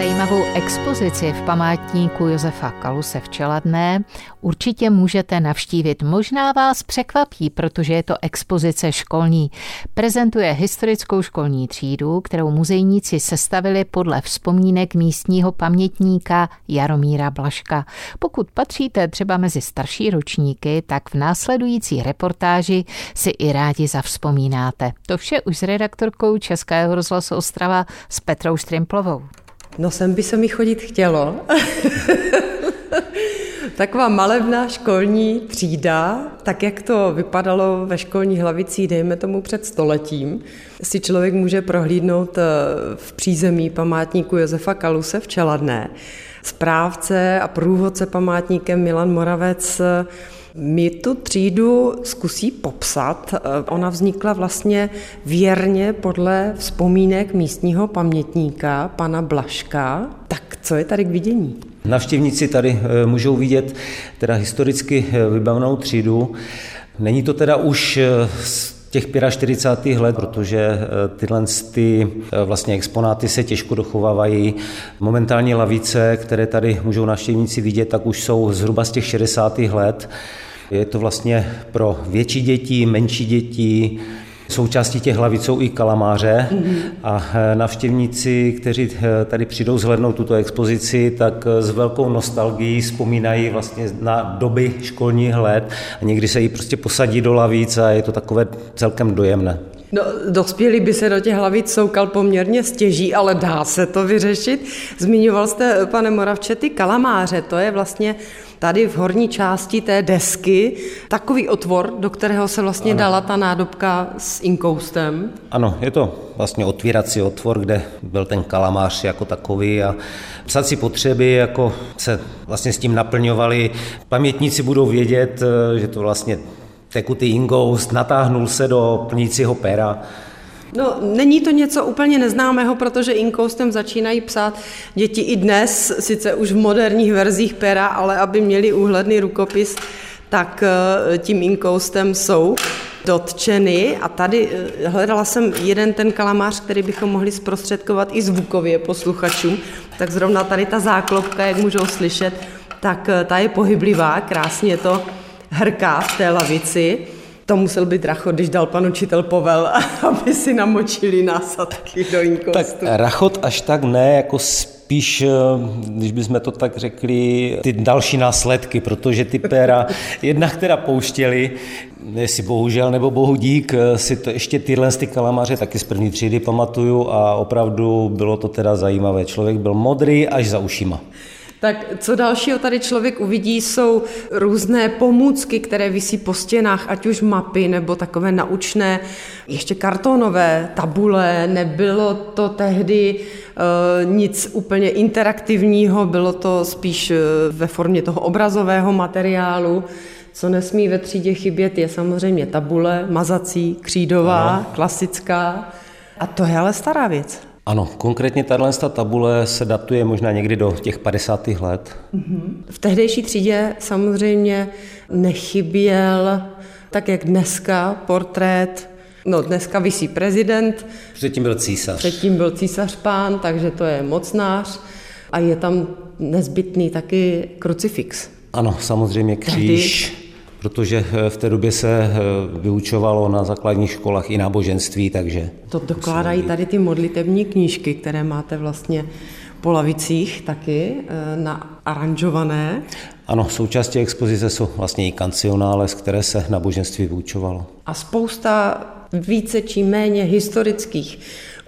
Zajímavou expozici v památníku Josefa Kaluse v Čeladné určitě můžete navštívit. Možná vás překvapí, protože je to expozice školní. Prezentuje historickou školní třídu, kterou muzejníci sestavili podle vzpomínek místního pamětníka Jaromíra Blaška. Pokud patříte třeba mezi starší ročníky, tak v následující reportáži si i rádi zavzpomínáte. To vše už s redaktorkou Českého rozhlasu Ostrava s Petrou Strimplovou. No sem by se mi chodit chtělo. Taková malebná školní třída, tak jak to vypadalo ve školní hlavicí, dejme tomu před stoletím, si člověk může prohlídnout eh, v přízemí památníku Josefa Kaluse v Čeladné. Správce a průvodce památníkem Milan Moravec eh, mi tu třídu zkusí popsat. Ona vznikla vlastně věrně podle vzpomínek místního pamětníka, pana Blaška. Tak co je tady k vidění? Navštěvníci tady eh, můžou vidět teda historicky eh, vybavenou třídu. Není to teda už eh, těch 45. let, protože tyhle ty vlastně exponáty se těžko dochovávají. Momentální lavice, které tady můžou navštěvníci vidět, tak už jsou zhruba z těch 60. let. Je to vlastně pro větší děti, menší děti, Součástí těch hlavic jsou i kalamáře mm-hmm. a e, navštěvníci, kteří e, tady přijdou zhlednout tuto expozici, tak e, s velkou nostalgií vzpomínají vlastně na doby školních let a někdy se jí prostě posadí do lavic a je to takové celkem dojemné. No, dospělý by se do těch hlavic soukal poměrně stěží, ale dá se to vyřešit. Zmiňoval jste, pane Moravče, ty kalamáře, to je vlastně tady v horní části té desky takový otvor, do kterého se vlastně ano. dala ta nádobka s inkoustem. Ano, je to vlastně otvírací otvor, kde byl ten kalamář jako takový a psací potřeby jako se vlastně s tím naplňovali. Pamětníci budou vědět, že to vlastně tekutý ingoust natáhnul se do plnícího pera No, není to něco úplně neznámého, protože inkoustem začínají psát děti i dnes, sice už v moderních verzích pera, ale aby měli úhledný rukopis, tak eh, tím inkoustem jsou dotčeny. A tady eh, hledala jsem jeden ten kalamář, který bychom mohli zprostředkovat i zvukově posluchačům, tak zrovna tady ta záklopka, jak můžou slyšet, tak eh, ta je pohyblivá, krásně to hrká v té lavici to musel být rachot, když dal pan učitel povel, aby si namočili násadky do inkostu. Tak rachot až tak ne, jako spíš, eh, když bychom to tak řekli, ty další následky, protože ty péra jednak teda pouštěli, jestli bohužel nebo bohu dík, eh, si to ještě tyhle ty kalamaře taky z první třídy pamatuju a opravdu bylo to teda zajímavé. Člověk byl modrý až za ušima. Tak co dalšího tady člověk uvidí, jsou různé pomůcky, které visí po stěnách, ať už mapy nebo takové naučné, ještě kartonové tabule. Nebylo to tehdy uh, nic úplně interaktivního, bylo to spíš uh, ve formě toho obrazového materiálu. Co nesmí ve třídě chybět, je samozřejmě tabule, mazací, křídová, klasická. A to je ale stará věc. Ano, konkrétně tahle tabule se datuje možná někdy do těch 50. let. V tehdejší třídě samozřejmě nechyběl, tak jak dneska, portrét No, dneska vysí prezident. Předtím byl císař. Předtím byl císař pán, takže to je mocnář. A je tam nezbytný taky krucifix. Ano, samozřejmě kříž. Tehdy protože eh, v té době se eh, vyučovalo na základních školách i náboženství, takže... To dokládají tady ty modlitební knížky, které máte vlastně po lavicích taky eh, na aranžované. Ano, součástí expozice jsou vlastně i kancionále, z které se náboženství vyučovalo. A spousta více či méně historických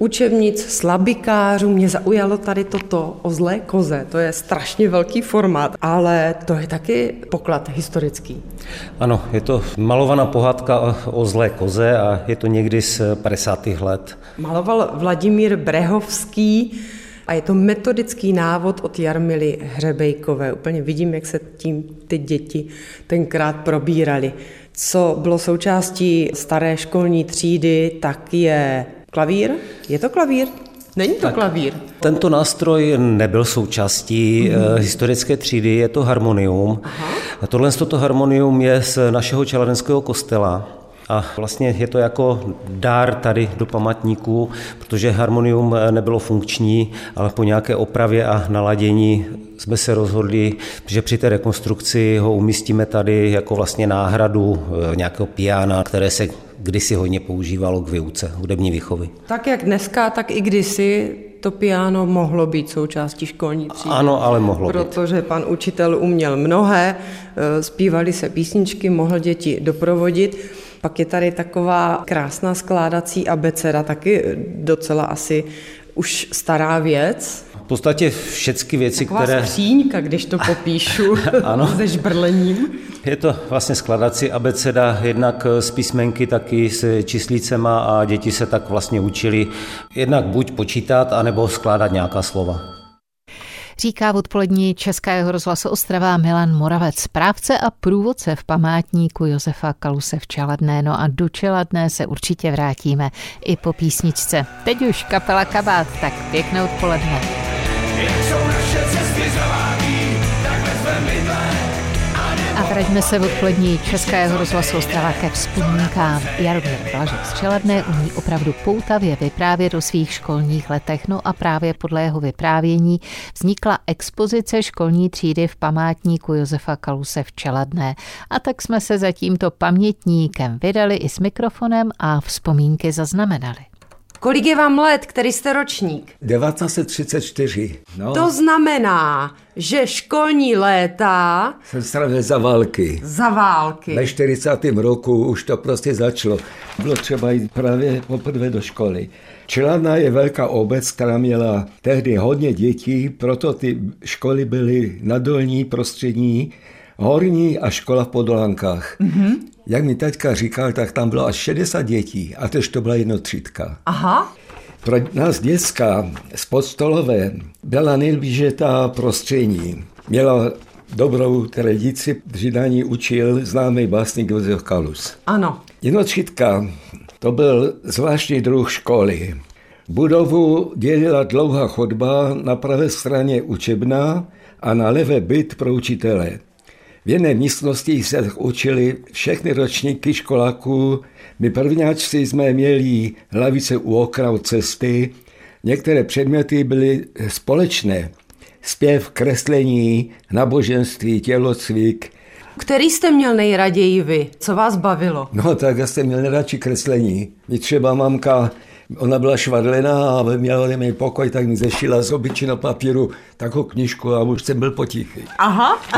učebnic slabikářů. Mě zaujalo tady toto o zlé koze. To je strašně velký formát, ale to je taky poklad historický. Ano, je to malovaná pohádka o zlé koze a je to někdy z 50. let. Maloval Vladimír Brehovský a je to metodický návod od Jarmily Hřebejkové. Úplně vidím, jak se tím ty děti tenkrát probírali. Co bylo součástí staré školní třídy, tak je Klavír? Je to klavír? Není to tak, klavír. Tento nástroj nebyl součástí mm-hmm. historické třídy, je to harmonium. Aha. Tohle toto harmonium je z našeho čeladenského kostela a vlastně je to jako dár tady do památníku, protože harmonium nebylo funkční, ale po nějaké opravě a naladění jsme se rozhodli, že při té rekonstrukci ho umístíme tady jako vlastně náhradu eh, nějakého piana, které se kdysi hodně používalo k výuce hudební výchovy. Tak jak dneska, tak i kdysi to piano mohlo být součástí školní třídy. Ano, ale mohlo Protože být. pan učitel uměl mnohé, eh, zpívali se písničky, mohl děti doprovodit. Pak je tady taková krásná skládací abeceda, taky docela asi už stará věc. V podstatě všechny věci, Taková které... skříňka, když to popíšu ano. se žbrlením. Je to vlastně skladací abeceda, jednak z písmenky, taky s číslicema a děti se tak vlastně učili jednak buď počítat, anebo skládat nějaká slova. Říká v odpolední Českého rozhlasu Ostrava Milan Moravec, správce a průvodce v památníku Josefa Kaluse v Čeladné. No a do Čeladné se určitě vrátíme i po písničce. Teď už kapela Kabát, tak pěkné odpoledne. A vraťme se v odpolední Českého rozhlasu Ostrava ke vzpomínkám. Jaromír Blažek z Čeladné umí opravdu poutavě vyprávět o svých školních letech, no a právě podle jeho vyprávění vznikla expozice školní třídy v památníku Josefa Kaluse v Čeladné. A tak jsme se za tímto pamětníkem vydali i s mikrofonem a vzpomínky zaznamenali. Kolik je vám let, který jste ročník? 1934. No. To znamená, že školní léta... Jsem strávil za války. Za války. Ve 40. roku už to prostě začalo. Bylo třeba jít právě poprvé do školy. Čeladná je velká obec, která měla tehdy hodně dětí, proto ty školy byly nadolní, prostřední, horní a škola v Podolankách. Mm-hmm. Jak mi teďka říkal, tak tam bylo až 60 dětí a tež to byla jednotřídka. Aha. Pro nás děcka z Podstolové byla nejblíže ta prostřední. Měla dobrou tradici, při učil známý básník Josef Kalus. Ano. Jednotřídka, to byl zvláštní druh školy. Budovu dělila dlouhá chodba, na pravé straně učebná a na levé byt pro učitele. V jedné místnosti se učili všechny ročníky školáků. My prvňáčci jsme měli hlavice u okna od cesty. Některé předměty byly společné. Zpěv, kreslení, naboženství, tělocvik. Který jste měl nejraději vy? Co vás bavilo? No tak já jsem měl nejradši kreslení. Mě třeba mamka Ona byla švadlená a měla mi pokoj, tak mi zešila z obyčejného papíru takovou knižku a už jsem byl potichý. Aha.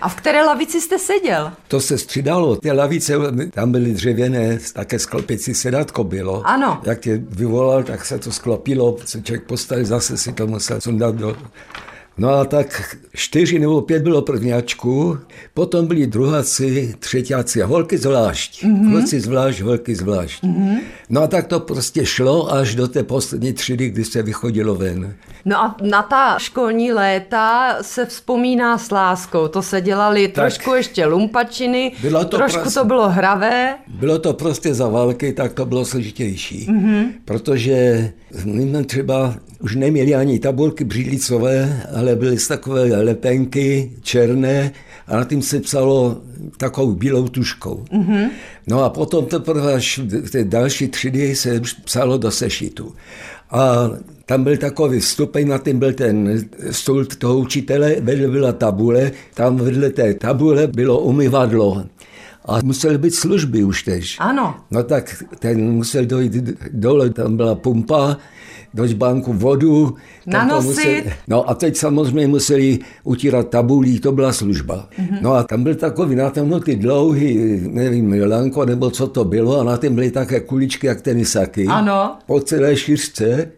A v které lavici jste seděl? To se střídalo. Ty lavice, tam byly dřevěné, také sklopicí sedátko bylo. Ano. Jak tě vyvolal, tak se to sklopilo, se člověk postavil, zase si to musel sundat do No a tak čtyři nebo pět bylo prvňáčků, potom byli druháci, třetíáci a holky zvlášť. Mm-hmm. Kluci zvlášť, holky zvlášť. Mm-hmm. No a tak to prostě šlo až do té poslední třídy, kdy se vychodilo ven. No a na ta školní léta se vzpomíná s láskou. To se dělali tak trošku ještě lumpačiny, bylo to trošku prostě, to bylo hravé. Bylo to prostě za války, tak to bylo složitější. Mm-hmm. Protože my třeba už neměli ani tabulky břídlicové, ale byly takové lepenky černé a na tím se psalo takovou bílou tuškou. Mm-hmm. No a potom teprve až v té další třídy se psalo do sešitu. A tam byl takový stupeň, na tím byl ten stůl toho učitele, vedle byla tabule, tam vedle té tabule bylo umyvadlo. A musely být služby už tež. Ano. No tak ten musel dojít dole, tam byla pumpa, do žbánku vodu. Museli, no a teď samozřejmě museli utírat tabulí, to byla služba. Mm-hmm. No a tam byl takový natemnutý dlouhý, nevím, lanko nebo co to bylo a na tom byly také kuličky jak tenisaky. Ano. Po celé šířce.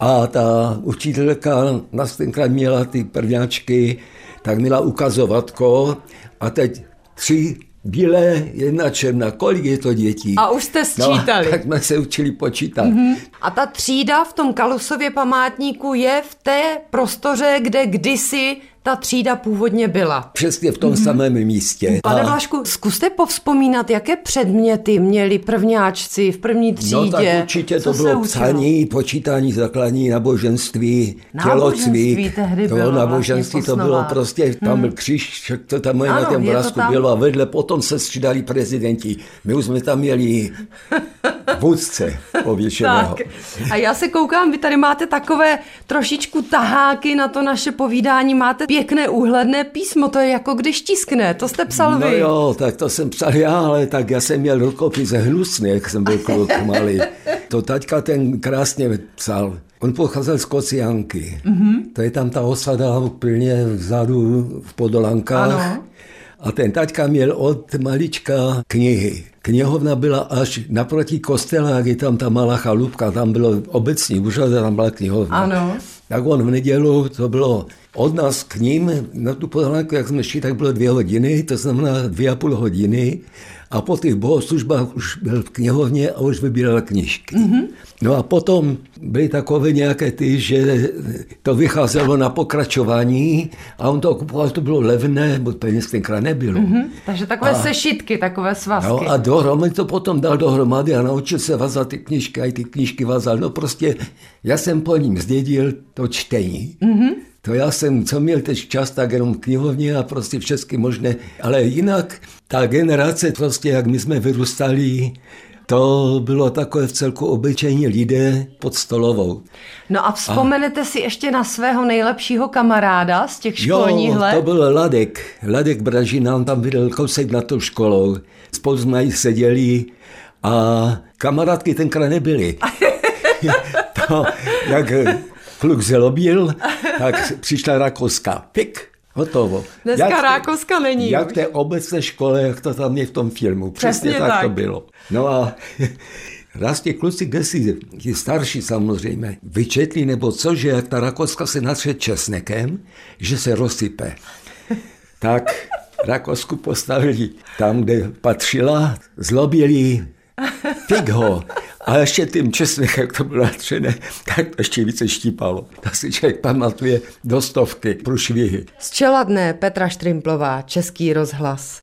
A ta učitelka nás tenkrát měla ty prvňáčky, tak měla ukazovatko a teď tři bílé, jedna černá. Kolik je to dětí? A už jste sčítali. No, tak jsme se učili počítat. Mm-hmm. A ta třída v tom Kalusově památníku je v té prostoře, kde kdysi ta třída původně byla. Přesně v tom mm-hmm. samém místě. Pane a... Blašku, zkuste povzpomínat, jaké předměty měli prvňáčci v první třídě. No tak určitě to bylo psaní, počítání, zakladní náboženství, tělocvik. tehdy bylo to náboženství vlastně to bylo prostě, tam hmm. byl kříž, to tam ano, na tom brázku tam... bylo a vedle potom se střídali prezidenti. My už jsme tam měli vůdce pověšeného. Tak. A já se koukám, vy tady máte takové trošičku taháky na to naše povídání, máte pěkné úhledné písmo, to je jako když tiskne, to jste psal no vy. No jo, tak to jsem psal já, ale tak já jsem měl rukopis hnusný, jak jsem byl kluk malý. To taťka ten krásně psal. On pocházel z Kocianky. Mm-hmm. To je tam ta osada úplně vzadu v Podolankách. Ano. A ten taťka měl od malička knihy. Knihovna byla až naproti kostela, jak je tam ta malá chalupka, tam bylo obecní úřad a tam byla knihovna. Ano. Tak on v nedělu, to bylo od nás k ním, na tu podhlanku, jak jsme šli, tak bylo dvě hodiny, to znamená dvě a půl hodiny. A po těch bohoslužbách už byl v knihovně a už vybíral knižky. Mm-hmm. No a potom byly takové nějaké ty, že to vycházelo na pokračování a on to okupoval, to bylo levné, bo peněz tenkrát nebylo. Mm-hmm. Takže takové a, sešitky, takové svazky. No a dohromady to potom dal dohromady a naučil se vazat ty knižky, a ty knižky vazal. No prostě já jsem po ním zdědil to čtení. Mm-hmm. To já jsem, co měl teď čas, tak jenom knihovně a prostě všechny možné, ale jinak ta generace prostě, jak my jsme vyrůstali, to bylo takové v celku obyčejní lidé pod stolovou. No a vzpomenete a... si ještě na svého nejlepšího kamaráda z těch školních jo, let? to byl Ladek. Ladek Bražina, on tam byl kousek na tou školou. Spolu jsme seděli a kamarádky tenkrát nebyly. to, jak kluk zelobil, tak přišla Rakouska. Pik, hotovo. Dneska jak, Rákouska není. Jak v té obecné škole, jak to tam je v tom filmu. Přesně, Přesně tak, tak to bylo. No a raz ti kluci, kde si, ti starší samozřejmě, vyčetli nebo co, že jak ta Rakouska se natře česnekem, že se rozsype. Tak Rakousku postavili tam, kde patřila, zlobili, fig ho. A ještě tím česnek, jak to bylo natřené, tak to ještě více štípalo. Tak si člověk pamatuje do stovky průšvihy. Z Čeladné Petra Štrimplová, Český rozhlas.